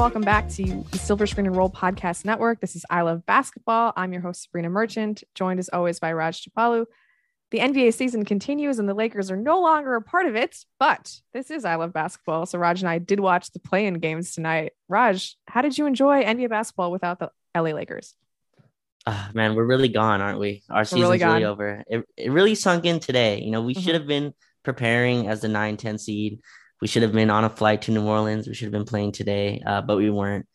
Welcome back to the Silver Screen and Roll Podcast Network. This is I Love Basketball. I'm your host, Sabrina Merchant, joined as always by Raj Chapalu. The NBA season continues and the Lakers are no longer a part of it, but this is I Love Basketball. So Raj and I did watch the play-in games tonight. Raj, how did you enjoy NBA basketball without the LA Lakers? Uh, man, we're really gone, aren't we? Our season's really, really, over. It, it really sunk in today. You know, we mm-hmm. should have been preparing as the 9 10 seed. We should have been on a flight to New Orleans. We should have been playing today, uh, but we weren't.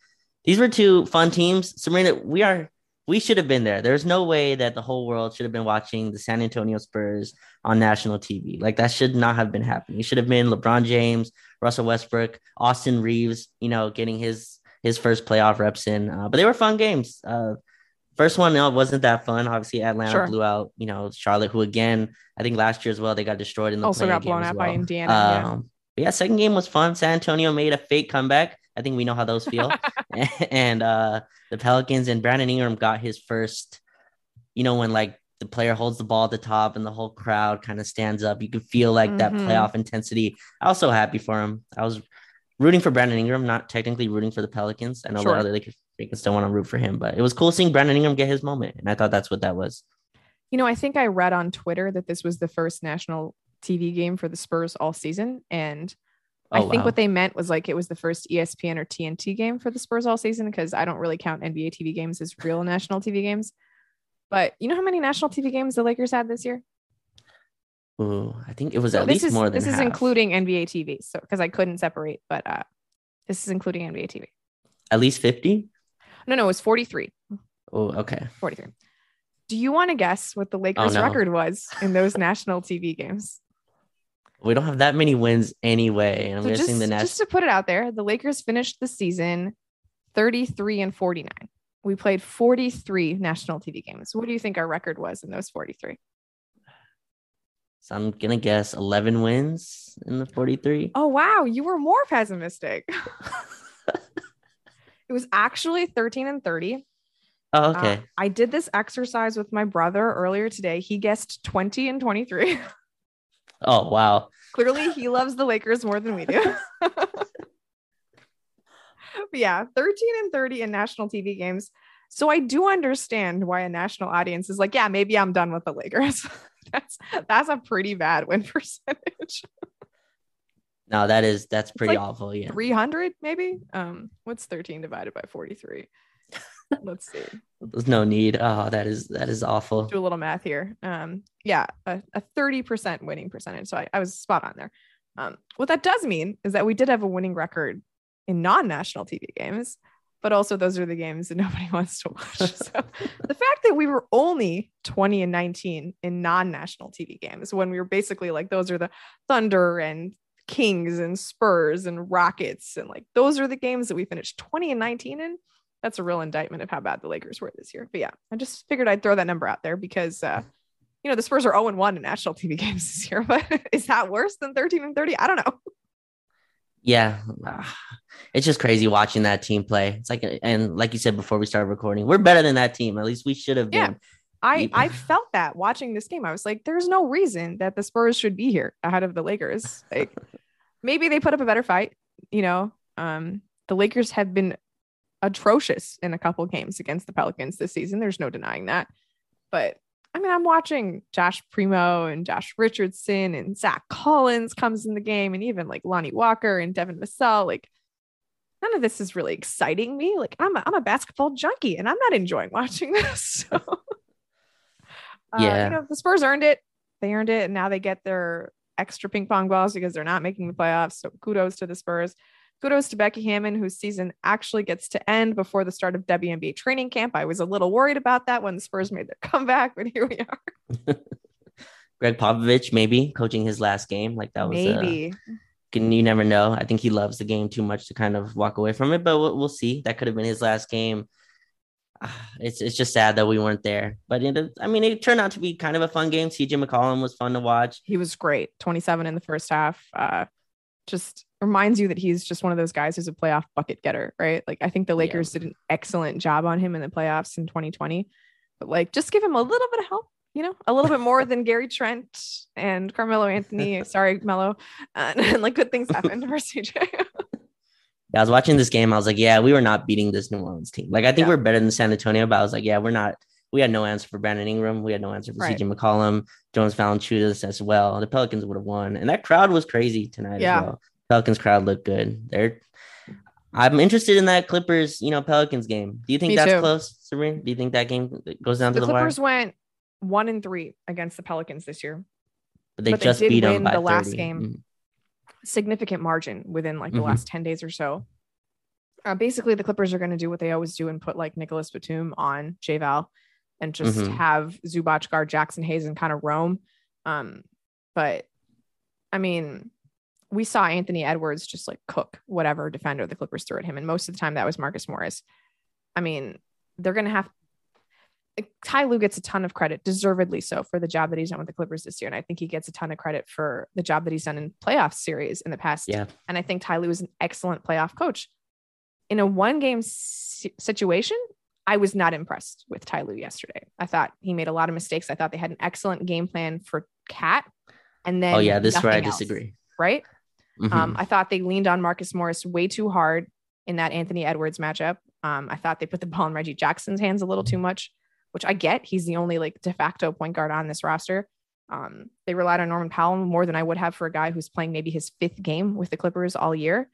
These were two fun teams. Sabrina, we are we should have been there. There's no way that the whole world should have been watching the San Antonio Spurs on national TV. Like that should not have been happening. It should have been LeBron James, Russell Westbrook, Austin Reaves, you know, getting his his first playoff reps in. Uh, but they were fun games. Uh, first one no, wasn't that fun. Obviously, Atlanta sure. blew out, you know, Charlotte, who again, I think last year as well, they got destroyed in the also got blown out well. by Indiana. Um, yeah. Yeah, second game was fun. San Antonio made a fake comeback. I think we know how those feel. and uh, the Pelicans and Brandon Ingram got his first, you know, when like the player holds the ball at the top and the whole crowd kind of stands up. You can feel like mm-hmm. that playoff intensity. I was so happy for him. I was rooting for Brandon Ingram, not technically rooting for the Pelicans. I know sure. the other Lakers can still want to root for him, but it was cool seeing Brandon Ingram get his moment. And I thought that's what that was. You know, I think I read on Twitter that this was the first national TV game for the Spurs all season. And I oh, think wow. what they meant was like it was the first ESPN or TNT game for the Spurs all season because I don't really count NBA TV games as real national TV games. But you know how many national TV games the Lakers had this year? Ooh, I think it was at least is, more than this half. is including NBA TV. So because I couldn't separate, but uh this is including NBA TV. At least 50? No, no, it was 43. Oh, okay. 43. Do you want to guess what the Lakers oh, no. record was in those national TV games? We don't have that many wins anyway. And I'm so guessing just, the. Just to put it out there, the Lakers finished the season 33 and 49. We played 43 national TV games. What do you think our record was in those 43? So I'm gonna guess 11 wins in the 43. Oh wow, you were more pessimistic. it was actually 13 and 30. Oh, okay. Uh, I did this exercise with my brother earlier today. He guessed 20 and 23. Oh wow. Clearly he loves the Lakers more than we do. but yeah, 13 and 30 in national TV games. So I do understand why a national audience is like, yeah, maybe I'm done with the Lakers. that's that's a pretty bad win percentage. no, that is that's pretty like awful. Yeah. 300 maybe. Um what's 13 divided by 43? Let's see. There's no need. Oh, that is that is awful. Do a little math here. Um, yeah, a, a 30% winning percentage. So I, I was spot on there. Um, what that does mean is that we did have a winning record in non-national TV games, but also those are the games that nobody wants to watch. So the fact that we were only 20 and 19 in non-national TV games when we were basically like those are the Thunder and Kings and Spurs and Rockets and like those are the games that we finished 20 and 19 in that's a real indictment of how bad the Lakers were this year. But yeah, I just figured I'd throw that number out there because uh, you know the Spurs are 0 1 in national TV games this year. But is that worse than 13 and 30? I don't know. Yeah, it's just crazy watching that team play. It's like, and like you said before we started recording, we're better than that team. At least we should have yeah. been. I, I felt that watching this game. I was like, there's no reason that the Spurs should be here ahead of the Lakers. Like maybe they put up a better fight, you know. Um, the Lakers have been atrocious in a couple games against the Pelicans this season. There's no denying that. But I mean, I'm watching Josh Primo and Josh Richardson and Zach Collins comes in the game, and even like Lonnie Walker and Devin Vassell. Like, none of this is really exciting me. Like, I'm a, I'm a basketball junkie, and I'm not enjoying watching this. So, uh, yeah, you know, the Spurs earned it. They earned it, and now they get their extra ping pong balls because they're not making the playoffs. So, kudos to the Spurs. Kudos to Becky Hammon, whose season actually gets to end before the start of WNBA training camp. I was a little worried about that when the Spurs made their comeback, but here we are. Gregg Popovich, maybe coaching his last game. Like that was uh, maybe. Uh, can you never know? I think he loves the game too much to kind of walk away from it, but we'll, we'll see. That could have been his last game. it's it's just sad that we weren't there. But it, I mean, it turned out to be kind of a fun game. CJ McCollum was fun to watch. He was great. 27 in the first half. Uh, just reminds you that he's just one of those guys who's a playoff bucket getter, right? Like I think the Lakers yeah. did an excellent job on him in the playoffs in 2020. But like just give him a little bit of help, you know, a little bit more than Gary Trent and Carmelo Anthony. Sorry, Mello. Uh, and like good things happened for CJ. Yeah, I was watching this game. I was like, yeah, we were not beating this New Orleans team. Like, I think yeah. we're better than San Antonio, but I was like, yeah, we're not. We had no answer for Brandon Ingram. We had no answer for right. CJ McCollum, Jonas Valanciunas as well. The Pelicans would have won, and that crowd was crazy tonight yeah. as well. Pelicans crowd looked good. They're. I'm interested in that Clippers, you know, Pelicans game. Do you think Me that's too. close, Serene? Do you think that game goes down to the to the Clippers wire? went one and three against the Pelicans this year, but they but just they beat them by the 30. last game. Mm-hmm. Significant margin within like the mm-hmm. last ten days or so. Uh, basically, the Clippers are going to do what they always do and put like Nicholas Batum on J Val and just mm-hmm. have Zubac guard Jaxson Hayes and kind of roam. Um, but I mean, we saw Anthony Edwards just like cook whatever defender the Clippers threw at him. And most of the time that was Marcus Morris. I mean, they're going to have Ty Lue gets a ton of credit, deservedly so, for the job that he's done with the Clippers this year. And I think he gets a ton of credit for the job that he's done in playoff series in the past. Yeah. And I think Ty Lue is an excellent playoff coach in a one game situation, I was not impressed with Ty Lue yesterday. I thought he made a lot of mistakes. I thought they had an excellent game plan for KAT, And then, oh, yeah, this is where I disagree. right. Mm-hmm. Um, I thought they leaned on Marcus Morris way too hard in that Anthony Edwards matchup. Um, I thought they put the ball in Reggie Jackson's hands a little too much, which I get. He's the only like de facto point guard on this roster. Um, they relied on Norman Powell more than I would have for a guy who's playing maybe his fifth game with the Clippers all year.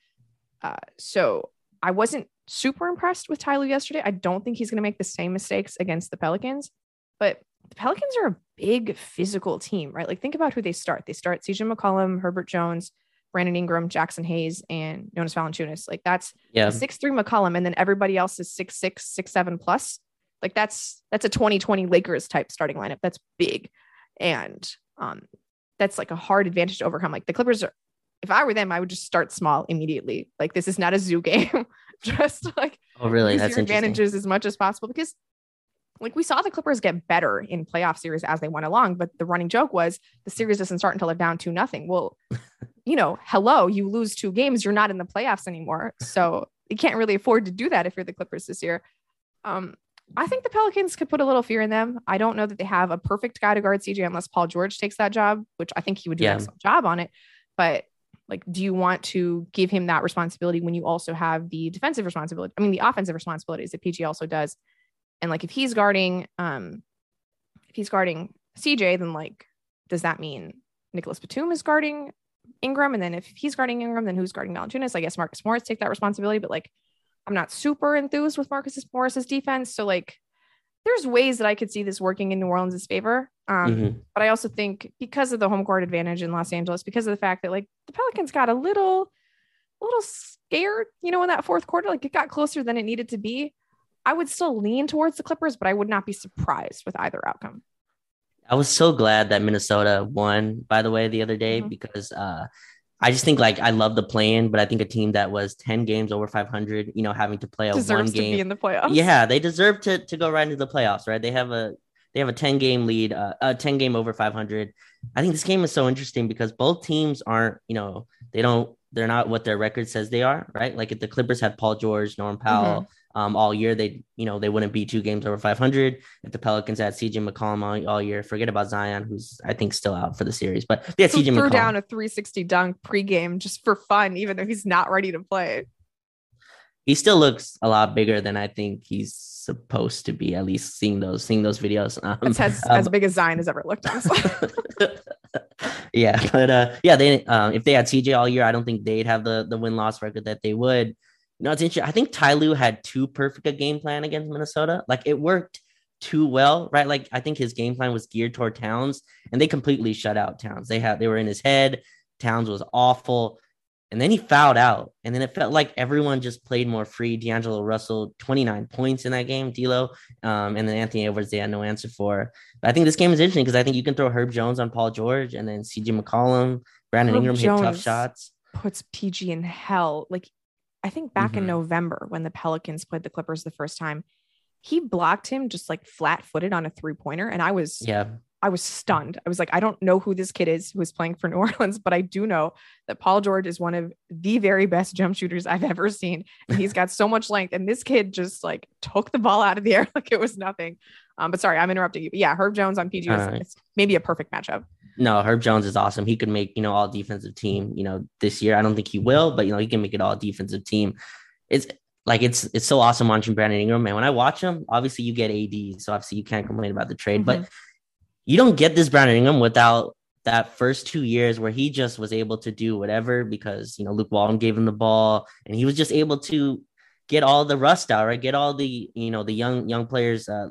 Uh, so I wasn't super impressed with Ty Lue yesterday. I don't think he's going to make the same mistakes against the Pelicans, but the Pelicans are a big physical team, right? Like think about who they start. They start CJ McCollum, Herbert Jones, Brandon Ingram, Jaxson Hayes, and Jonas Valanciunas. Like that's yeah. six three McCollum, and then everybody else is six six, six seven plus. Like that's that's a 2020 Lakers type starting lineup. That's big. And um that's like a hard advantage to overcome. Like the Clippers are if I were them, I would just start small immediately. Like this is not a zoo game. just like oh really that's your advantages as much as possible because like we saw the Clippers get better in playoff series as they went along, but the running joke was the series doesn't start until they're down two nothing. Well, you know, hello, you lose two games, you're not in the playoffs anymore. So you can't really afford to do that if you're the Clippers this year. Um, I think the Pelicans could put a little fear in them. I don't know that they have a perfect guy to guard CJ unless Paul George takes that job, which I think he would do yeah. an excellent job on it. But like, do you want to give him that responsibility when you also have the defensive responsibility? I mean, the offensive responsibilities that PG also does. And like, if he's guarding, um, if he's guarding CJ, then like, does that mean Nicholas Batum is guarding Ingram? And then if he's guarding Ingram, then who's guarding Valanciunas? I guess Marcus Morris take that responsibility. But like, I'm not super enthused with Marcus Morris's defense. So like, there's ways that I could see this working in New Orleans' favor. Um, mm-hmm. But I also think because of the home court advantage in Los Angeles, because of the fact that like the Pelicans got a little, a little scared, you know, in that fourth quarter, like it got closer than it needed to be. I would still lean towards the Clippers, but I would not be surprised with either outcome. I was so glad that Minnesota won, by the way, the other day mm-hmm. because uh, I just think like I love the play-in, but I think a team that was 10 games over 500, you know, having to play a Deserves one game in the playoffs. Yeah, they deserve to to go right into the playoffs, right? They have a they have a 10 game lead, uh, a 10 game over 500. I think this game is so interesting because both teams aren't, you know, they don't they're not what their record says they are, right? Like if the Clippers had Paul George, Norm Powell, mm-hmm um, all year. They, you know, they wouldn't be two games over 500. If the Pelicans had CJ McCollum all, all year, forget about Zion, who's I think still out for the series. But had CJ threw McCollum. down a 360 dunk pregame just for fun, even though he's not ready to play. He still looks a lot bigger than I think he's supposed to be. At least seeing those, seeing those videos. Um, it's as, um, as big as Zion has ever looked. yeah, but uh, yeah, they um, if they had CJ all year, I don't think they'd have the the win loss record that they would. No, it's interesting. I think Ty Lue had too perfect a game plan against Minnesota. Like it worked too well, right? Like I think his game plan was geared toward Towns, and they completely shut out Towns. They had they were in his head. Towns was awful, and then he fouled out, and then it felt like everyone just played more free. D'Angelo Russell, twenty nine points in that game, D'Lo, um, and then Anthony Edwards they had no answer for. But I think this game is interesting because I think you can throw Herb Jones on Paul George, and then C.J. McCollum, Brandon Herb Ingram Jones hit tough shots. Puts PG in hell. Like I think back mm-hmm. in November when the Pelicans played the Clippers the first time, he blocked him just like flat footed on a three pointer. And I was, yeah, I was stunned. I was like, I don't know who this kid is who is playing for New Orleans, but I do know that Paul George is one of the very best jump shooters I've ever seen. And he's got so much length. And this kid just like took the ball out of the air like it was nothing. Um, but sorry, I'm interrupting you. But yeah, Herb Jones on PG is right. maybe a perfect matchup. No, Herb Jones is awesome. He could make, you know, all defensive team, you know, this year. I don't think he will, but you know, he can make it all defensive team. It's like it's it's so awesome watching Brandon Ingram. Man, when I watch him, obviously you get AD, so obviously you can't complain about the trade, mm-hmm. but you don't get this Brandon Ingram without that first two years where he just was able to do whatever because you know Luke Walton gave him the ball and he was just able to get all the rust out, right? Get all the you know the young young players, uh,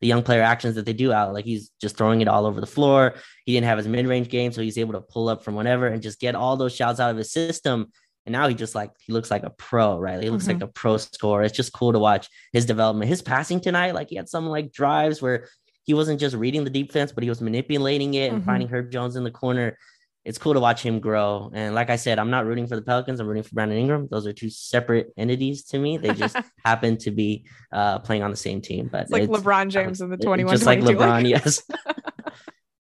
the young player actions that they do out. Like he's just throwing it all over the floor. He didn't have his mid range game, so he's able to pull up from whatever and just get all those shots out of his system. And now he just like he looks like a pro, right? He looks mm-hmm. like a pro scorer. It's just cool to watch his development. His passing tonight, like he had some like drives where he wasn't just reading the defense, but he was manipulating it and mm-hmm. finding Herb Jones in the corner. It's cool to watch him grow. And like I said, I'm not rooting for the Pelicans. I'm rooting for Brandon Ingram. Those are two separate entities to me. They just happen to be uh, playing on the same team. But it's like it's, LeBron James in the 21, just like LeBron, yes. and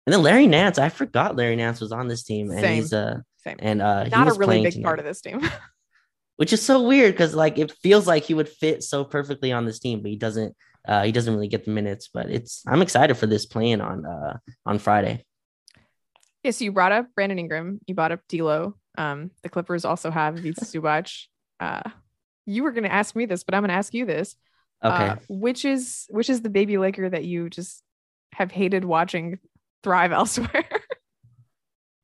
then Larry Nance, I forgot Larry Nance was on this team, and Same. he's uh, Same. and uh, not a really big tonight. part of this team. Which is so weird because like it feels like he would fit so perfectly on this team, but he doesn't uh, he doesn't really get the minutes, but it's I'm excited for this playing on uh, on Friday. Yeah, so you brought up Brandon Ingram, you brought up D'Lo. Um, the Clippers also have Ivica Zubac. Uh, you were going to ask me this, but I'm going to ask you this. Okay. Uh, which is which is the baby Laker that you just have hated watching thrive elsewhere?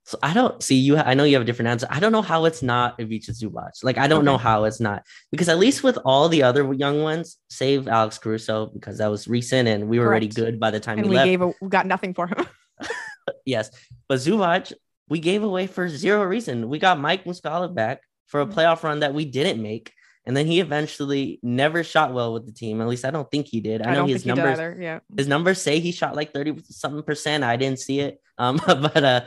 So I don't see you. I know you have a different answer. I don't know how it's not Ivica Zubac. Like I don't okay. know how it's not because at least with all the other young ones, save Alex Caruso because that was recent and we were Correct. already good by the time and we, we left. gave a, we got nothing for him. yes, but Zubac we gave away for zero reason. We got Mike Muscala back for a mm-hmm. playoff run that we didn't make. And then he eventually never shot well with the team. At least I don't think he did. I, I know his numbers. Yeah. His numbers say he shot like 30 something percent. I didn't see it. Um, but uh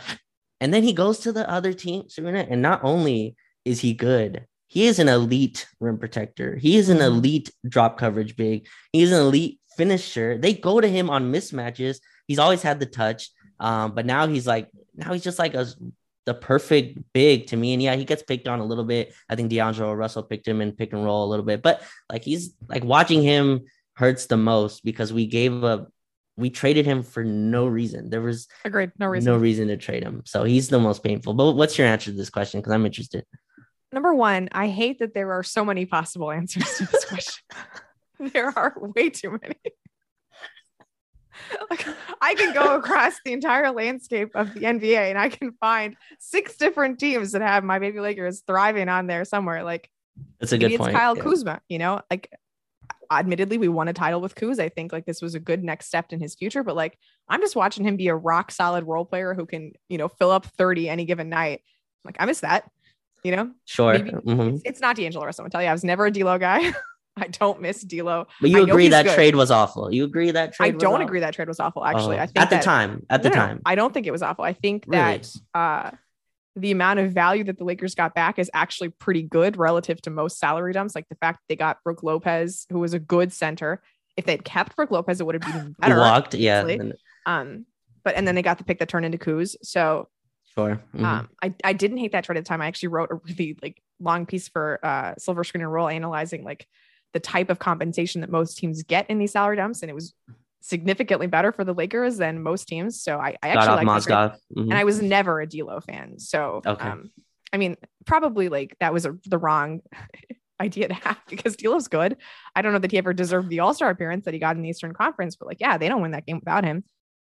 and then he goes to the other team, Serena, and not only is he good, he is an elite rim protector. He is an mm-hmm. elite drop coverage big. He's an elite finisher. They go to him on mismatches. He's always had the touch. Um, but now he's like, now he's just like a the perfect big to me. And yeah, he gets picked on a little bit. I think D'Angelo Russell picked him and pick and roll a little bit, but like he's like watching him hurts the most because we gave a we traded him for no reason. There was agreed, no reason, no reason to trade him. So he's the most painful. But what's your answer to this question? Because I'm interested. Number one, I hate that there are so many possible answers to this question. there are way too many. Like I can go across the entire landscape of the NBA and I can find six different teams that have my baby Lakers thriving on there somewhere. Like that's a good point. It's Kyle yeah. Kuzma, you know, like admittedly we won a title with Kuz. I think like this was a good next step in his future, but like I'm just watching him be a rock solid role player who can, you know, fill up 30 any given night. Like I miss that, you know? Sure. Mm-hmm. It's, it's, not D'Angelo Russell. I'm tell you, I was never a D'Lo guy. I don't miss D'Lo. But you agree that good. trade was awful. You agree that trade? I don't agree that trade was awful. Actually, oh. I think at the that, time, at the no, time, I don't think it was awful. I think really? that uh, the amount of value that the Lakers got back is actually pretty good relative to most salary dumps. Like the fact they got Brook Lopez, who was a good center. If they'd kept Brook Lopez, it would have been better. Locked, yeah. Um, but and then they got the pick that turned into Kuz. So sure. Mm-hmm. Um, I, I didn't hate that trade at the time. I actually wrote a really like long piece for uh Silver Screen and Roll analyzing like the type of compensation that most teams get in these salary dumps, and it was significantly better for the Lakers than most teams. So I, I actually like mm-hmm. and I was never a D'Lo fan. So okay. um, I mean, probably like that was a, the wrong idea to have because D'Lo's good. I don't know that he ever deserved the All Star appearance that he got in the Eastern Conference, but like, yeah, they don't win that game without him.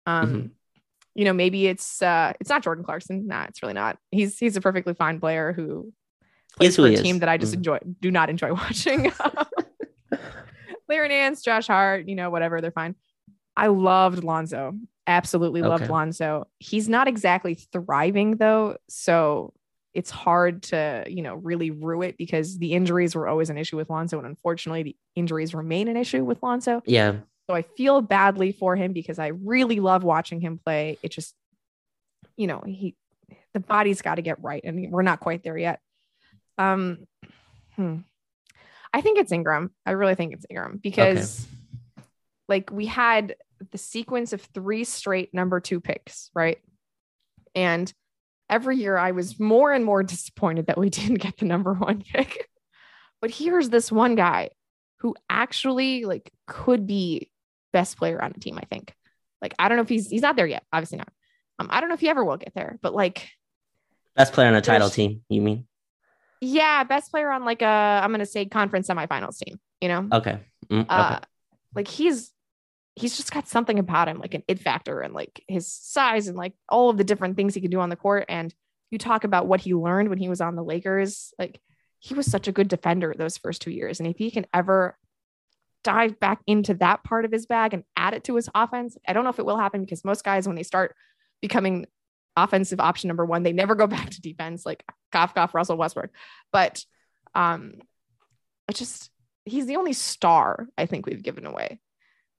Um, mm-hmm. you know, maybe it's uh, it's not Jordan Clarkson. Nah, it's really not. He's he's a perfectly fine player who plays for a team that I just mm-hmm. enjoy do not enjoy watching. Larry Nance, Josh Hart, you know, whatever, they're fine. I loved Lonzo. Absolutely loved okay. Lonzo. He's not exactly thriving though, so it's hard to, you know, really rue it because the injuries were always an issue with Lonzo and unfortunately the injuries remain an issue with Lonzo. Yeah. So I feel badly for him because I really love watching him play. It just you know, he the body's got to get right and we're not quite there yet. Um hmm. I think it's Ingram. I really think it's Ingram because okay. like we had the sequence of three straight number two picks, right? And every year I was more and more disappointed that we didn't get the number one pick. but here's this one guy who actually like could be best player on the team, I think. Like I don't know if he's he's not there yet, obviously not. Um, I don't know if he ever will get there, but like best player on a title team, you mean? Yeah, best player on like a I'm gonna say conference semifinals team. You know? Okay. Mm, okay. Uh, like he's he's just got something about him, like an it factor, and like his size and like all of the different things he can do on the court. And you talk about what he learned when he was on the Lakers, like he was such a good defender those first two years. And if he can ever dive back into that part of his bag and add it to his offense. I don't know if it will happen because most guys, when they start becoming offensive option number one, they never go back to defense like Goff, Goff, Russell Westbrook. But um, it just, he's the only star I think we've given away.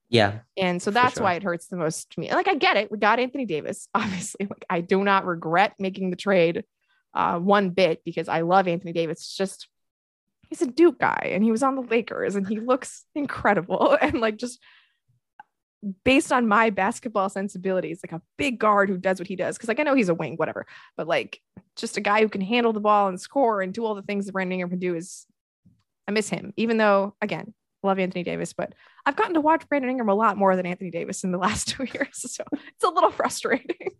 Yeah. And so that's sure. why it hurts the most to me. Like, I get it. We got Anthony Davis, obviously. Like, I do not regret making the trade uh, one bit because I love Anthony Davis. It's just, he's a Duke guy and he was on the Lakers and he looks incredible and like just based on my basketball sensibilities, like a big guard who does what he does. Cause like I know he's a wing, whatever, but like just a guy who can handle the ball and score and do all the things that Brandon Ingram can do is I miss him, even though again, love Anthony Davis, but I've gotten to watch Brandon Ingram a lot more than Anthony Davis in the last two years. So it's a little frustrating.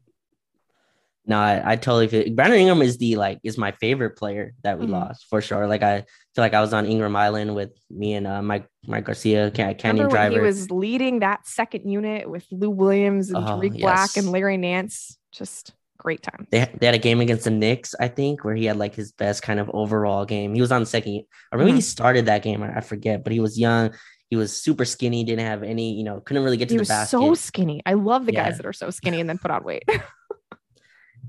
No, I, I totally feel Brandon Ingram is the like is my favorite player that we mm-hmm. lost for sure. Like I feel like I was on Ingram Island with me and uh, Mike Mike Garcia, Canyon Driver. he was leading that second unit with Lou Williams and oh, Tarik yes. Black and Larry Nance. Just great time. They, they had a game against the Knicks, I think, where he had like his best kind of overall game. He was on the second, or maybe mm-hmm. he started that game. I, I forget, but he was young. He was super skinny, didn't have any, you know, couldn't really get to he the basket. So skinny. I love the yeah. guys that are so skinny and then put on weight.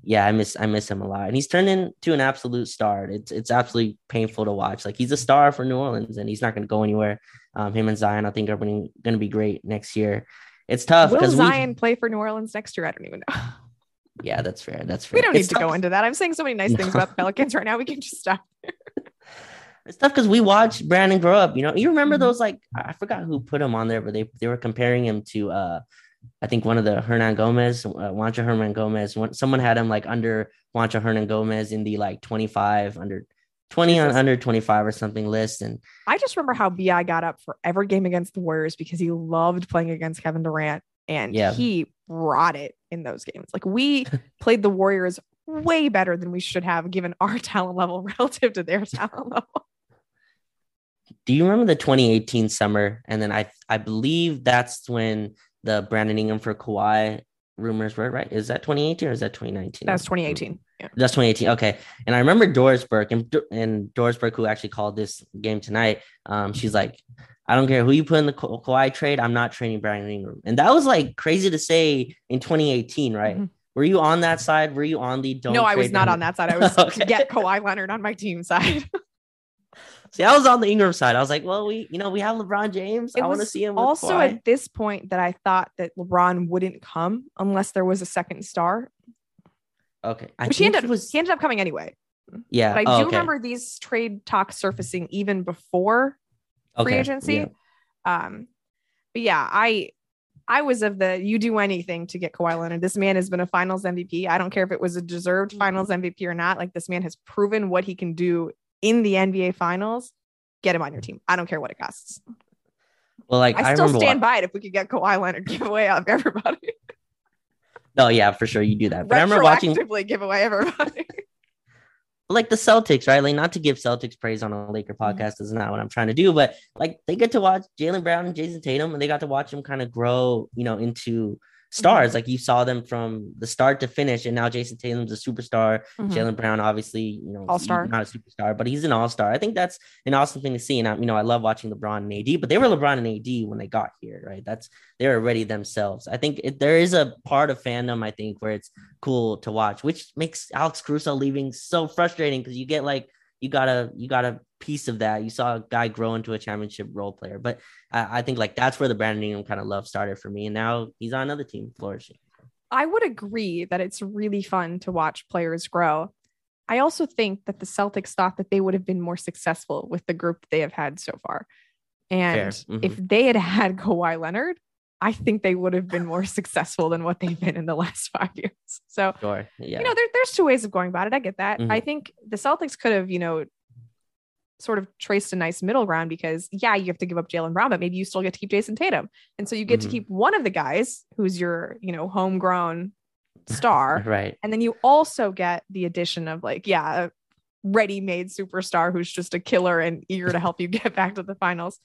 yeah, I miss I miss him a lot, and he's turned into an absolute star. It's it's absolutely painful to watch. Like he's a star for New Orleans, and he's not going to go anywhere. Um, him and Zion, I think, are going to be great next year. It's tough. Will Zion we... play for New Orleans next year? I don't even know. Yeah, that's fair. That's fair. We don't it's need tough. to go into that. I'm saying so many nice things about the Pelicans right now. We can just stop. it's tough because we watched Brandon grow up. You know, you remember mm-hmm. those like I forgot who put him on there, but they they were comparing him to uh I think one of the Hernangomez, uh, Juancho Hernangomez, someone had him like under Juancho Hernangomez in the like 25 under 20 on under 25 or something list. And I just remember how BI got up for every game against the Warriors because he loved playing against Kevin Durant and yeah. he brought it in those games. Like we played the Warriors way better than we should have given our talent level relative to their talent level. Do you remember the 2018 summer? And then I I believe that's when the Brandon Ingram for Kawhi rumors were, right? Is that 2018 or is that 2019? That's 2018. Yeah. That's 2018. Okay. And I remember Doris Burke and, and Doris Burke, who actually called this game tonight. Um, she's like, I don't care who you put in the Ka- Kawhi trade. I'm not trading Brandon Ingram. And that was like crazy to say in 2018, right? Mm-hmm. Were you on that side? Were you on the don't? No, I was not on that side. I was okay. to get Kawhi Leonard on my team side. See, I was on the Ingram side. I was like, well, we, you know, we have LeBron James. It I want to see him. also, Kawhi. at this point, that I thought that LeBron wouldn't come unless there was a second star. Okay, I which he ended was he ended up coming anyway. Yeah, but I oh, do okay. remember these trade talks surfacing even before free agency. Yeah. Um, but yeah, I I was of the you do anything to get Kawhi Leonard. This man has been a Finals MVP. I don't care if it was a deserved Finals MVP or not. Like this man has proven what he can do in the NBA Finals, get him on your team. I don't care what it costs. Well, like I, I still stand by it if we could get Kawhi Leonard giveaway of everybody. No, yeah, for sure you do that. But I remember watching give away everybody. like the Celtics, right? Like not to give Celtics praise on a Laker mm-hmm. podcast is not what I'm trying to do, but like they get to watch Jaylen Brown and Jayson Tatum, and they got to watch them kind of grow, you know, into stars. Mm-hmm. Like you saw them from the start to finish, and now Jayson Tatum's a superstar. Mm-hmm. Jaylen Brown, obviously, you know, all star, not a superstar, but he's an all star. I think that's an awesome thing to see. And I, you know, I love watching LeBron and AD, but they were LeBron and AD when they got here, right? That's they're already themselves. I think it, there is a part of fandom, I think, where it's cool to watch, which makes Alex Caruso leaving so frustrating because you get like you gotta you got a piece of that. You saw a guy grow into a championship role player, but I, I think like that's where the Brandon Ingram kind of love started for me, and now he's on another team flourishing. I would agree that it's really fun to watch players grow. I also think that the Celtics thought that they would have been more successful with the group they have had so far. And mm-hmm. if they had had Kawhi Leonard, I think they would have been more successful than what they've been in the last five years. So, sure. yeah. you know, there, there's two ways of going about it. I get that. Mm-hmm. I think the Celtics could have, you know, sort of traced a nice middle ground because, yeah, you have to give up Jaylen Brown, but maybe you still get to keep Jayson Tatum. And so you get mm-hmm. to keep one of the guys who's your, you know, homegrown star. right. And then you also get the addition of like, yeah, a ready-made superstar who's just a killer and eager to help you get back to the finals.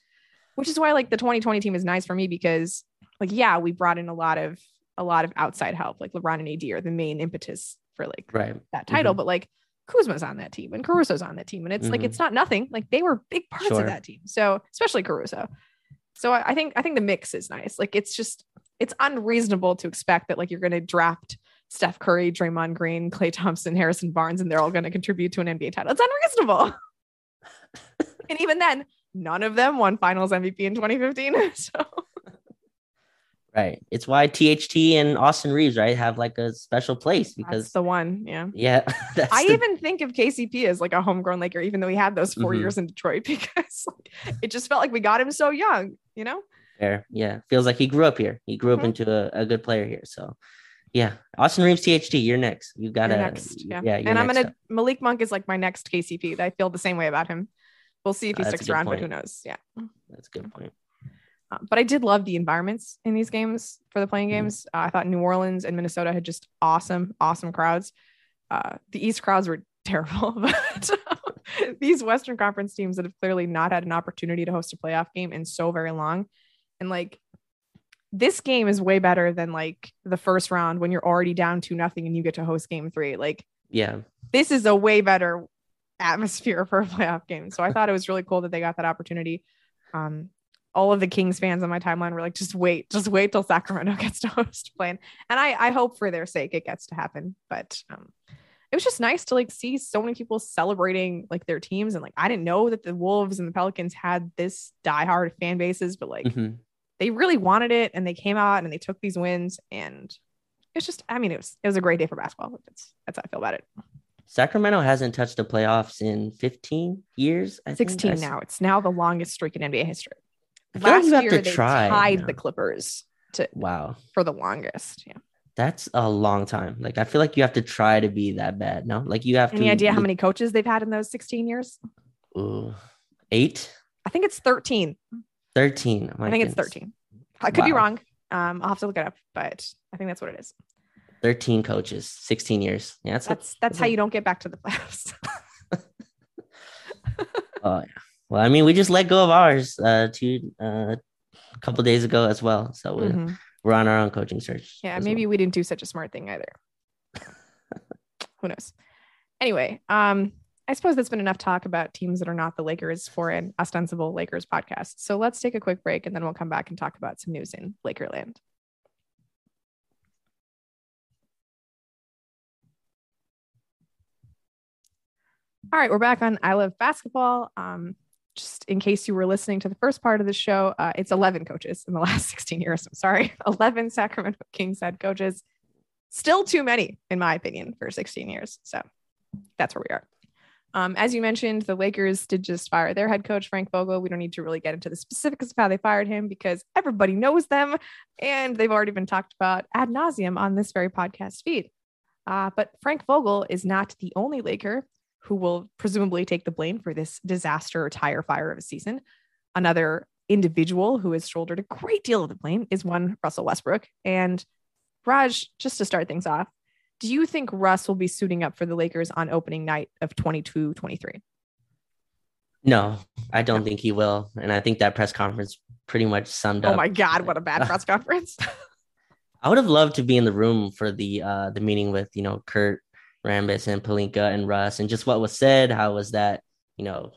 Which is why like the 2020 team is nice for me because like, yeah, we brought in a lot of a lot of outside help. Like LeBron and AD are the main impetus for like right. that title, mm-hmm. but like Kuzma's on that team and Caruso's on that team. And it's mm-hmm. like it's not nothing. Like they were big parts sure. of that team. So especially Caruso. So I, I think I think the mix is nice. Like it's just it's unreasonable to expect that like you're gonna draft Steph Curry, Draymond Green, Klay Thompson, Harrison Barnes, and they're all gonna contribute to an NBA title. It's unreasonable. and even then, none of them won finals MVP in 2015. So Right. It's why THT and Austin Reaves, right, have like a special place because that's the one. Yeah. Yeah. I the... even think of KCP as like a homegrown Laker, even though he had those 4 mm-hmm. years in Detroit, because like, it just felt like we got him so young, you know? Fair. Yeah. Feels like he grew up here. He grew up mm-hmm. into a, a, good player here. So yeah. Austin Reaves, THT, you're next. You gotta next. Yeah. yeah and I'm gonna up. Malik Monk is like my next KCP. I feel the same way about him. We'll see if he uh, sticks around, point. but who knows? Yeah. That's a good point. Um, but I did love the environments in these games for the playing mm-hmm. games. Uh, I thought New Orleans and Minnesota had just awesome, awesome crowds. Uh, the East crowds were terrible, but these Western Conference teams that have clearly not had an opportunity to host a playoff game in so very long. And like this game is way better than like the first round when you're already down to nothing and you get to host game three. Like, yeah, this is a way better atmosphere for a playoff game. So I thought it was really cool that they got that opportunity. Um, all of the Kings fans on my timeline were like, just wait, just wait till Sacramento gets to host playing. And I, I hope for their sake it gets to happen. But um, it was just nice to like see so many people celebrating like their teams. And like, I didn't know that the Wolves and the Pelicans had this diehard fan bases, but like mm-hmm. they really wanted it and they came out and they took these wins. And it's just, I mean, it was, it was a great day for basketball. That's, that's how I feel about it. Sacramento hasn't touched the playoffs in 15 years. I 16 now. It's now the longest streak in NBA history. Last like year they try, tied the Clippers to wow for the longest. Yeah. That's a long time. Like I feel like you have to try to be that bad. No, like you have any to, idea how many coaches they've had in those 16 years? Ooh, eight. I think it's 13. 13. I think goodness. it's 13. I could wow. be wrong. Um, I'll have to look it up, but I think that's what it is. 13 coaches, 16 years. Yeah, that's that's, a, that's how you don't get back to the playoffs. oh yeah. Well, I mean, we just let go of ours uh, two uh, a couple days ago as well. So we're, mm-hmm. we're on our own coaching search. Yeah, maybe well. we didn't do such a smart thing either. Who knows? Anyway, um, I suppose that's been enough talk about teams that are not the Lakers for an ostensible Lakers podcast. So let's take a quick break and then we'll come back and talk about some news in Lakerland. All right, we're back on I Love Basketball. Um, just in case you were listening to the first part of the show, uh, it's 11 coaches in the last 16 years. I'm sorry, 11 Sacramento Kings head coaches. Still too many, in my opinion, for 16 years. So that's where we are. Um, as you mentioned, the Lakers did just fire their head coach, Frank Vogel. We don't need to really get into the specifics of how they fired him because everybody knows them and they've already been talked about ad nauseum on this very podcast feed. Uh, but Frank Vogel is not the only Laker who will presumably take the blame for this disaster or tire fire of a season. Another individual who has shouldered a great deal of the blame is one Russell Westbrook. And Raj, just to start things off, do you think Russ will be suiting up for the Lakers on opening night of 22 23? No, I don't think he will. And I think that press conference pretty much summed oh up. Oh my God, what a bad press conference. I would have loved to be in the room for the uh the meeting with, you know, Kurt Rambis and Pelinka and Russ and just what was said. How was that, you know,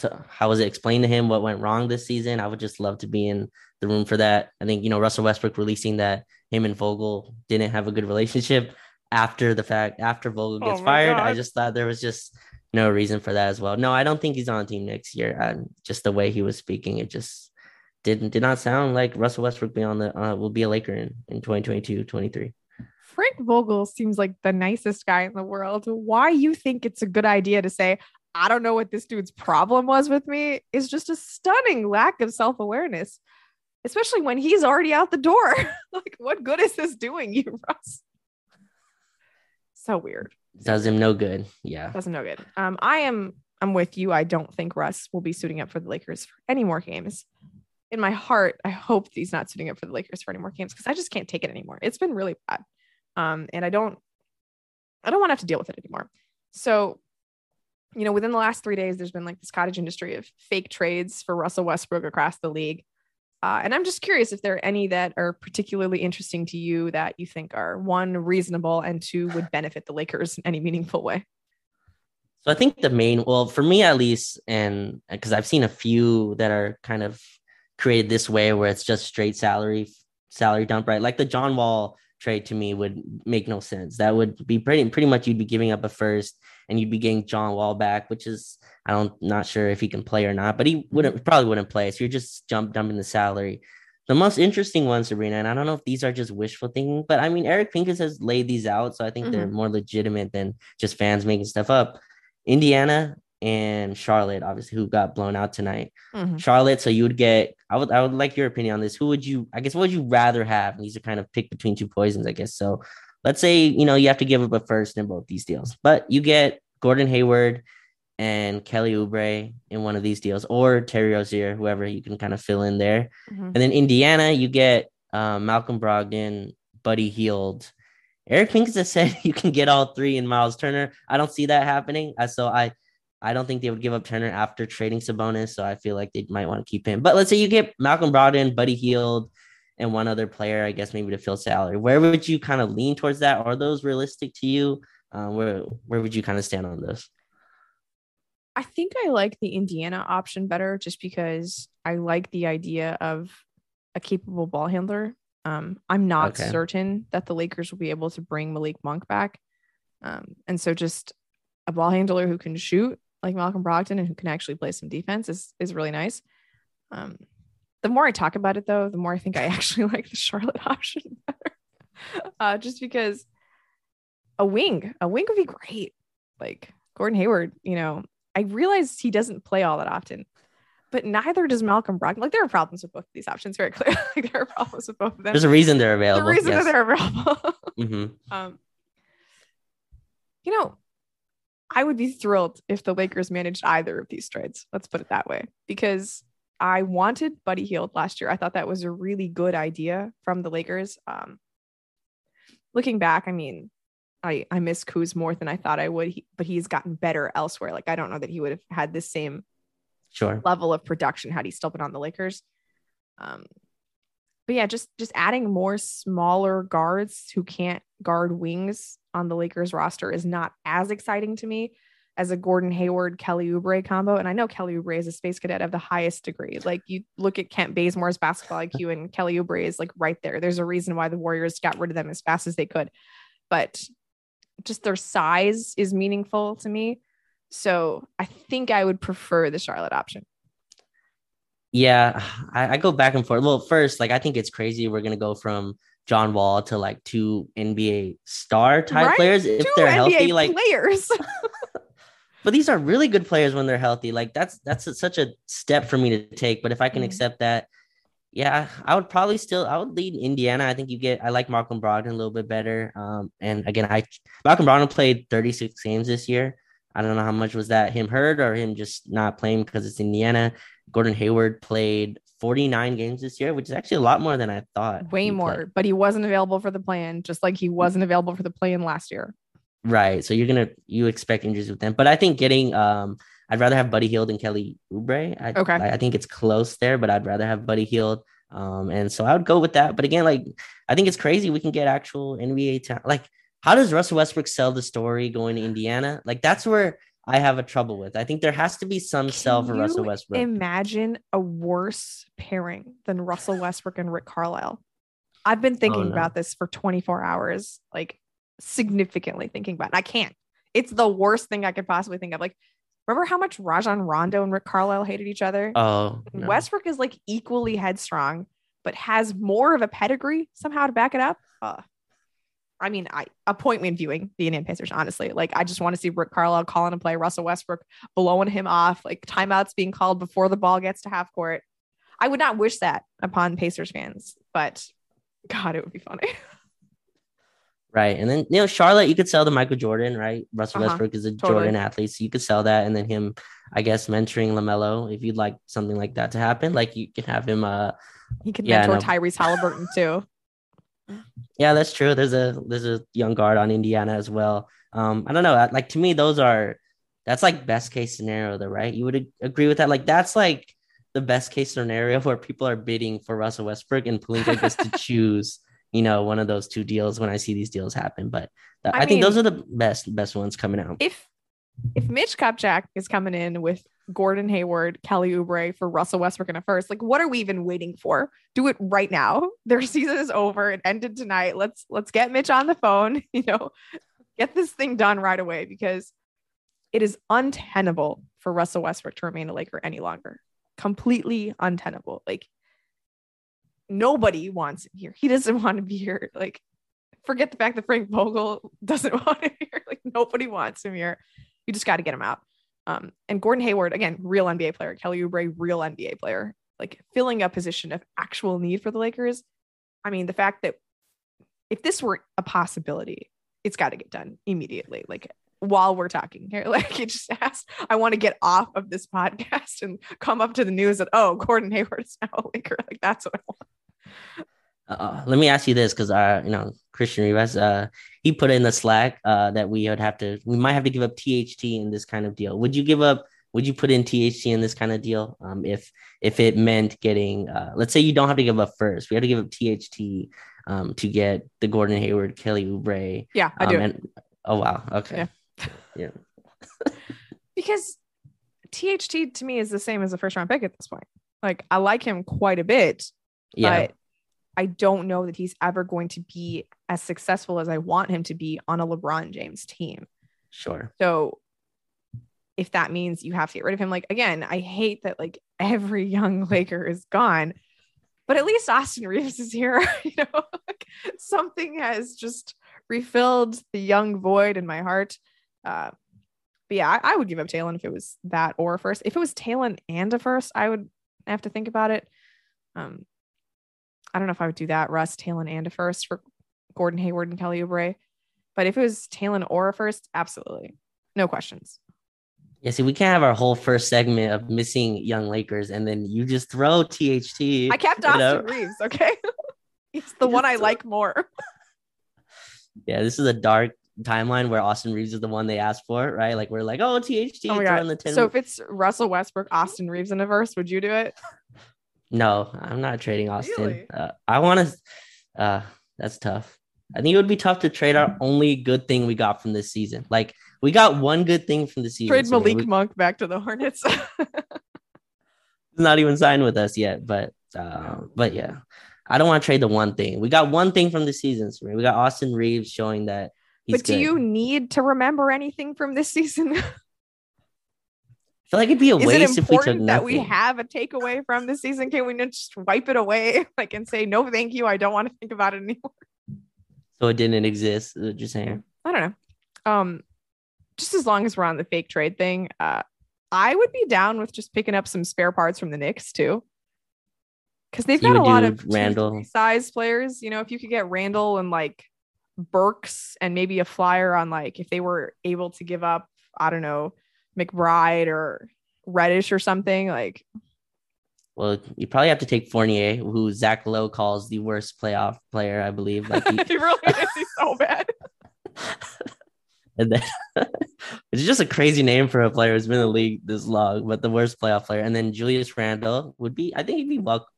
to, how was it explained to him what went wrong this season? I would just love to be in the room for that. I think, you know, Russell Westbrook releasing that him and Vogel didn't have a good relationship after the fact, after Vogel gets oh fired. God. I just thought there was just no reason for that as well. No, I don't think he's on the team next year. Just the way he was speaking, it just didn't did not sound like Russell Westbrook be on the uh, will be a Laker in, in 2022, 23. Frank Vogel seems like the nicest guy in the world. Why you think it's a good idea to say, I don't know what this dude's problem was with me is just a stunning lack of self awareness, especially when he's already out the door. like, what good is this doing you, Russ? So weird. Does him no good. Yeah. Does him no good. Um, I am I'm with you. I don't think Russ will be suiting up for the Lakers for any more games. In my heart, I hope he's not suiting up for the Lakers for any more games because I just can't take it anymore. It's been really bad. Um, and I don't, I don't want to have to deal with it anymore. So, you know, within the last three days, there's been like this cottage industry of fake trades for Russell Westbrook across the league. Uh, and I'm just curious if there are any that are particularly interesting to you that you think are one reasonable and two would benefit the Lakers in any meaningful way. So I think the main, well, for me at least, and because I've seen a few that are kind of created this way where it's just straight salary, salary dump, right? Like the John Wall trade to me would make no sense. That would be pretty pretty much you'd be giving up a first and you'd be getting John Wall back, which is I don't not sure if he can play or not, but he wouldn't probably wouldn't play. So you're just jump dumping the salary. The most interesting one, Sabrina, and I don't know if these are just wishful thinking, but I mean Eric Pincus has laid these out, so I think mm-hmm. they're more legitimate than just fans making stuff up. Indiana and Charlotte, obviously, who got blown out tonight. Mm-hmm. Charlotte, so you would get. I would. I would like your opinion on this. Who would you? I guess. What would you rather have? And these are kind of picked between two poisons, I guess. So, let's say you know you have to give up a first in both these deals, but you get Gordon Hayward and Kelly Oubre in one of these deals, or Terry Rozier, whoever you can kind of fill in there. Mm-hmm. And then Indiana, you get um, Malcolm Brogdon, Buddy Hield. Eric Pincus has said you can get all three in Myles Turner. I don't see that happening. So I I don't think they would give up Turner after trading Sabonis. So I feel like they might want to keep him. But let's say you get Malcolm Brogdon, Buddy Hield, and one other player, I guess maybe to fill salary. Where would you kind of lean towards that? Are those realistic to you? Uh, where where would you kind of stand on this? I think I like the Indiana option better just because I like the idea of a capable ball handler. Um, I'm not okay. certain that the Lakers will be able to bring Malik Monk back. Um, and so just a ball handler who can shoot like Malcolm Brogdon and who can actually play some defense is is really nice. Um, the more I talk about it though, the more I think I actually like the Charlotte option better. Uh, just because a wing, a wing would be great. Like Gordon Hayward, you know, I realize he doesn't play all that often, but neither does Malcolm Brogdon. Like there are problems with both of these options, very clear. like there are problems with both of them. There's a reason they're available. The reason yes. that they're available. mm-hmm. um, you know, I would be thrilled if the Lakers managed either of these trades. Let's put it that way, because I wanted Buddy Hield last year. I thought that was a really good idea from the Lakers. Um, looking back, I mean, I I miss Kuz more than I thought I would, he, but he's gotten better elsewhere. Like I don't know that he would have had the same sure level of production had he still been on the Lakers. Um, but yeah, just just adding more smaller guards who can't guard wings on the Lakers roster is not as exciting to me as a Gordon Hayward Kelly Oubre combo. And I know Kelly Oubre is a space cadet of the highest degree. Like you look at Kent Bazemore's basketball IQ and Kelly Oubre is like right there. There's a reason why the Warriors got rid of them as fast as they could. But just their size is meaningful to me. So I think I would prefer the Charlotte option. Yeah, I, I, go back and forth. Well, first, like I think it's crazy we're gonna go from John Wall to like two NBA star type right? players if they they're NBA healthy. Like players. but these are really good players when they're healthy. Like that's that's a, such a step for me to take. But if I can mm accept that, yeah, I would probably still I would lead Indiana. I think you get I like Malcolm Brogdon a little bit better. Um, and again, I Malcolm Brogdon played 36 games this year. I don't know how much was that him hurt or him just not playing because it's Indiana. Gordon Hayward played 49 games this year, which is actually a lot more than I thought. Way more, played. but he wasn't available for the plan, just like he wasn't available for the plan last year. Right. So you're gonna you expect injuries with them, but I think getting um I'd rather have Buddy Hield and Kelly Oubre. I, okay. I, I, think it's close there, but I'd rather have Buddy Hield. Um, and so I would go with that. But again, like I think it's crazy we can get actual NBA talent. Like, how does Russell Westbrook sell the story going to Indiana? Like that's where I have a trouble with. I think there has to be some can sell for Russell Westbrook. Imagine a worse pairing than Russell Westbrook and Rick Carlisle. I've been thinking oh, no. about this for 24 hours, like significantly thinking about it. I can't. It's the worst thing I could possibly think of. Like Remember how much Rajon Rondo and Rick Carlisle hated each other? Oh, no. Westbrook is like equally headstrong, but has more of a pedigree somehow to back it up. Uh, I mean, I appointment viewing the Indian Pacers, honestly. Like, I just want to see Rick Carlisle calling a play, Russell Westbrook blowing him off, like timeouts being called before the ball gets to half court. I would not wish that upon Pacers fans, but God, it would be funny. Right. And then, you know, Charlotte, you could sell the Michael Jordan, right? Russell uh-huh. Westbrook is a totally. Jordan athlete. So you could sell that. And then him, I guess, mentoring LaMelo, if you'd like something like that to happen, like you can have him, uh, he can yeah, mentor no. Tyrese Halliburton too. Yeah, that's true. There's a there's a young guard on Indiana as well. Um, I don't know. Like to me, those are that's like best case scenario, though, right? You would agree with that? Like that's like the best case scenario where people are bidding for Russell Westbrook and Pelinka gets to choose, you know, one of those two deals when I see these deals happen. But I, I mean, think those are the best best ones coming out. If if Mitch Kupchak is coming in with Gordon Hayward, Kelly Oubre for Russell Westbrook in a first. Like, what are we even waiting for? Do it right now. Their season is over. It ended tonight. Let's let's get Mitch on the phone. You know, get this thing done right away because it is untenable for Russell Westbrook to remain a Laker any longer. Completely untenable. Like nobody wants him here. He doesn't want to be here. Like, forget the fact that Frank Vogel doesn't want him here. Like nobody wants him here. You just got to get him out. Um, and Gordon Hayward, again, real NBA player. Kelly Oubre, real NBA player, like filling a position of actual need for the Lakers. I mean, the fact that if this were a possibility, it's got to get done immediately. Like while we're talking here, like it just asked, I want to get off of this podcast and come up to the news that oh, Gordon Hayward is now a Laker. Like that's what I want. Uh, let me ask you this because uh, you know Christian Rivas, uh, he put in the Slack uh, that we would have to, we might have to give up THT in this kind of deal. Would you give up? Would you put in THT in this kind of deal? Um, if if it meant getting, uh, let's say you don't have to give up first, we have to give up THT um, to get the Gordon Hayward, Kelly Oubre. Yeah, I um, do. And, oh wow, okay, yeah, yeah. because THT to me is the same as a first round pick at this point. Like I like him quite a bit, yeah. but I don't know that he's ever going to be as successful as I want him to be on a LeBron James team. Sure. So if that means you have to get rid of him, like again, I hate that like every young Laker is gone, but at least Austin Reaves is here. you know, like, something has just refilled the young void in my heart. Uh, but yeah, I, I, would give up Talen if it was that or first. If it was Talen and a first, I would have to think about it. Um, I don't know if I would do that. Russ, Talen, and a first for Gordon Hayward and Kelly Oubre. But if it was Talen or a first, absolutely. No questions. Yeah, see, we can't have our whole first segment of missing young Lakers and then you just throw THT. I kept Austin know? Reaves, okay? He's the one I like more. yeah, this is a dark timeline where Austin Reaves is the one they asked for, right? Like we're like, oh, THT. Oh my God. The 10- so if it's Russell Westbrook, Austin Reaves in a verse, would you do it? No, I'm not trading Austin. Really? Uh, I want to. Uh, that's tough. I think it would be tough to trade our only good thing we got from this season. Like we got one good thing from the season. Trade so Malik we, Monk back to the Hornets. not even signed with us yet, but uh, but yeah, I don't want to trade the one thing. We got one thing from the season. So we got Austin Reaves showing that. He's but do good. you need to remember anything from this season? feel like it'd be a Is waste if we took nothing. that we have a takeaway from the season. Can we just wipe it away, like and say no, thank you. I don't want to think about it anymore. So it didn't exist. Just saying. I don't know. Um, just as long as we're on the fake trade thing, uh, I would be down with just picking up some spare parts from the Knicks too. Because they've got a lot of Randle size players. You know, if you could get Randle and like Burks and maybe a flyer on like if they were able to give up, I don't know, McBride or Reddish or something like. Well, you probably have to take Fournier, who Zach Lowe calls the worst playoff player, I believe. Like he, he really is. He's so bad. and then it's just a crazy name for a player who's been in the league this long, but the worst playoff player. And then Julius Randle would be, I think he'd be well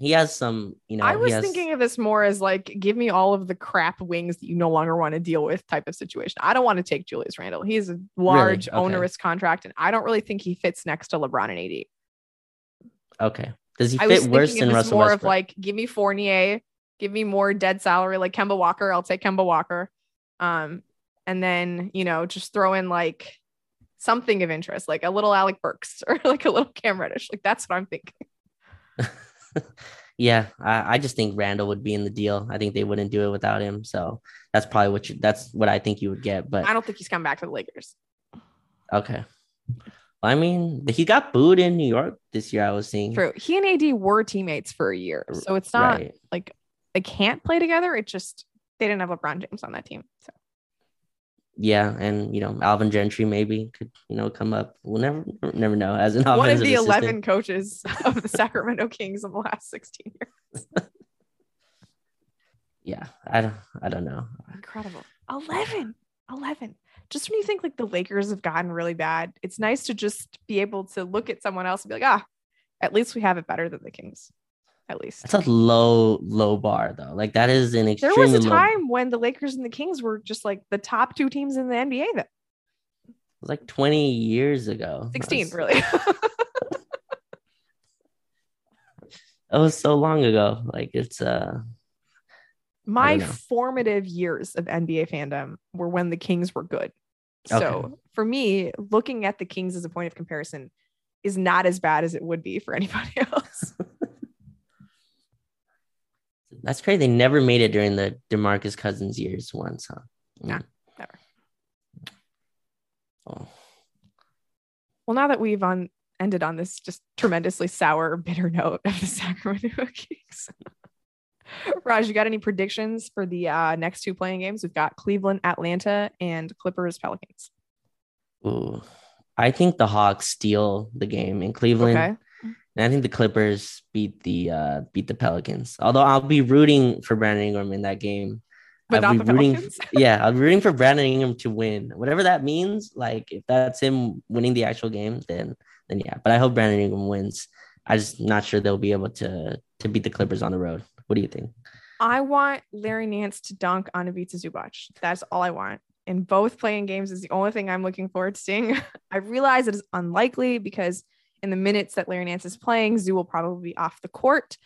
he has some, you know. I was has... thinking of this more as like, give me all of the crap wings that you no longer want to deal with type of situation. I don't want to take Julius Randle. He's a large, really? okay. onerous contract, and I don't really think he fits next to LeBron and AD. Okay. Does he fit worse than Russell more Westbrook? of like, give me Fournier, give me more dead salary, like Kemba Walker. I'll take Kemba Walker. Um, and then you know, just throw in like something of interest, like a little Alec Burks or like a little Cam Reddish. Like that's what I'm thinking. yeah, I, I, just think Randle would be in the deal. I think they wouldn't do it without him. So that's probably what you that's what I think you would get. But I don't think he's coming back to the Lakers. Okay. Well, I mean, he got booed in New York this year. I was seeing. True. He and AD were teammates for a year, so it's not right. like they can't play together. It just they didn't have LeBron James on that team. So yeah, and you know Alvin Gentry maybe could you know come up. We'll never never know. As an one of the assistant. eleven coaches of the Sacramento Kings in the last sixteen years. yeah, I don't I don't know. Incredible. 11. 11. Just when you think like the Lakers have gotten really bad, it's nice to just be able to look at someone else and be like, ah, at least we have it better than the Kings. At least that's a low, low bar though. Like that is an extremely. There was a time low... when the Lakers and the Kings were just like the top two teams in the NBA. That was like 20 years ago. 16, was... really. it was so long ago. Like it's uh my formative years of NBA fandom were when the Kings were good. So okay. for me, looking at the Kings as a point of comparison is not as bad as it would be for anybody else. That's crazy. They never made it during the DeMarcus Cousins years once, huh? Mm. Nah, never. Oh. Well, now that we've on ended on this just tremendously sour, bitter note of the Sacramento Kings. Raj, you got any predictions for the uh, next two play-in games? We've got Cleveland, Atlanta, and Clippers, Pelicans. Ooh, I think the Hawks steal the game in Cleveland. Okay. And I think the Clippers beat the uh, beat the Pelicans. Although I'll be rooting for Brandon Ingram in that game. But I'll not be rooting, yeah, I'm rooting for Brandon Ingram to win. Whatever that means, like if that's him winning the actual game, then then yeah. But I hope Brandon Ingram wins. I'm just not sure they'll be able to to beat the Clippers on the road. What do you think? I want Larry Nance to dunk on Ivica Zubac. That's all I want. In both play-in games is the only thing I'm looking forward to seeing. I realize it is unlikely because in the minutes that Larry Nance is playing, Zoo will probably be off the court.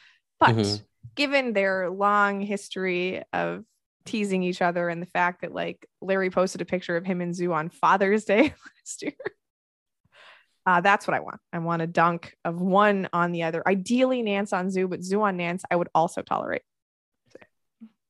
But mm-hmm. given their long history of teasing each other and the fact that like Larry posted a picture of him and Zoo on Father's Day last year. Uh, that's what I want. I want a dunk of one on the other. Ideally, Nance on Zoo, but Zoo on Nance, I would also tolerate.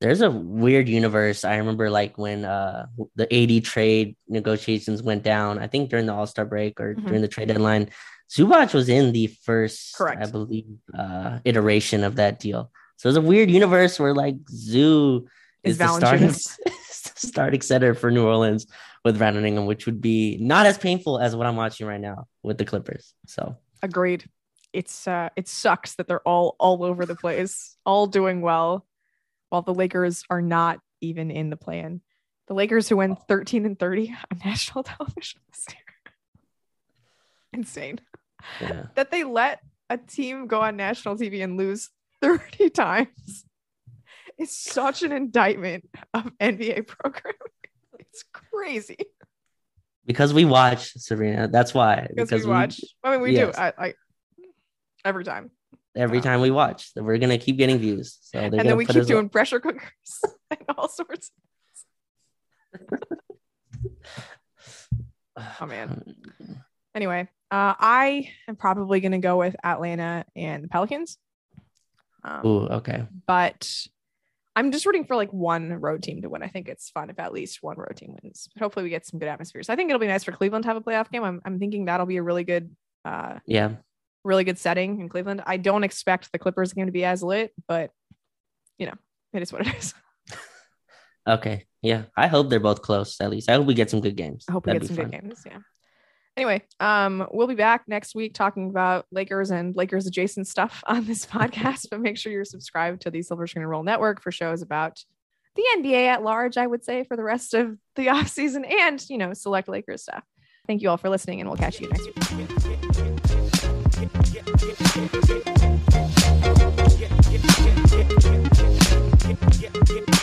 There's a weird universe. I remember like when uh, the AD trade negotiations went down, I think during the All Star break or mm-hmm. during the trade deadline, Zubac was in the first, Correct. I believe, uh, iteration of that deal. So it's a weird universe where like Zoo is, is the starting, starting center for New Orleans with Brandon Ingram, which would be not as painful as what I'm watching right now with the Clippers. So agreed. It's uh it sucks that they're all all over the place, all doing well, while the Lakers are not even in the plan. The Lakers who went 13 and 30 on national television this year. Insane. Yeah. that they let a team go on national TV and lose 30 times. is such an indictment of NBA programming. It's crazy. Because we watch Serena. That's why. Because, because we watch. I mean, we yes. do. I, I every time. Every time we watch, we're gonna keep getting views. So and then we keep doing pressure cookers and all sorts. oh man. Anyway, uh, I am probably gonna go with Atlanta and the Pelicans. Um, Ooh, okay. But I'm just rooting for like one road team to win. I think it's fun if at least one road team wins. But hopefully we get some good atmospheres. I think it'll be nice for Cleveland to have a playoff game. I'm, I'm thinking that'll be a really good uh yeah, really good setting in Cleveland. I don't expect the Clippers game to be as lit, but you know, it is what it is. okay. Yeah. I hope they're both close at least. I hope we get some good games. I hope we That'd get some fun. good games. Yeah anyway, um, we'll be back next week talking about Lakers and Lakers adjacent stuff on this podcast. but make sure you're subscribed to the Silver Screen and Roll Network for shows about the NBA at large, I would say, for the rest of the off season, and, you know, select Lakers stuff. Thank you all for listening, and we'll catch you next week.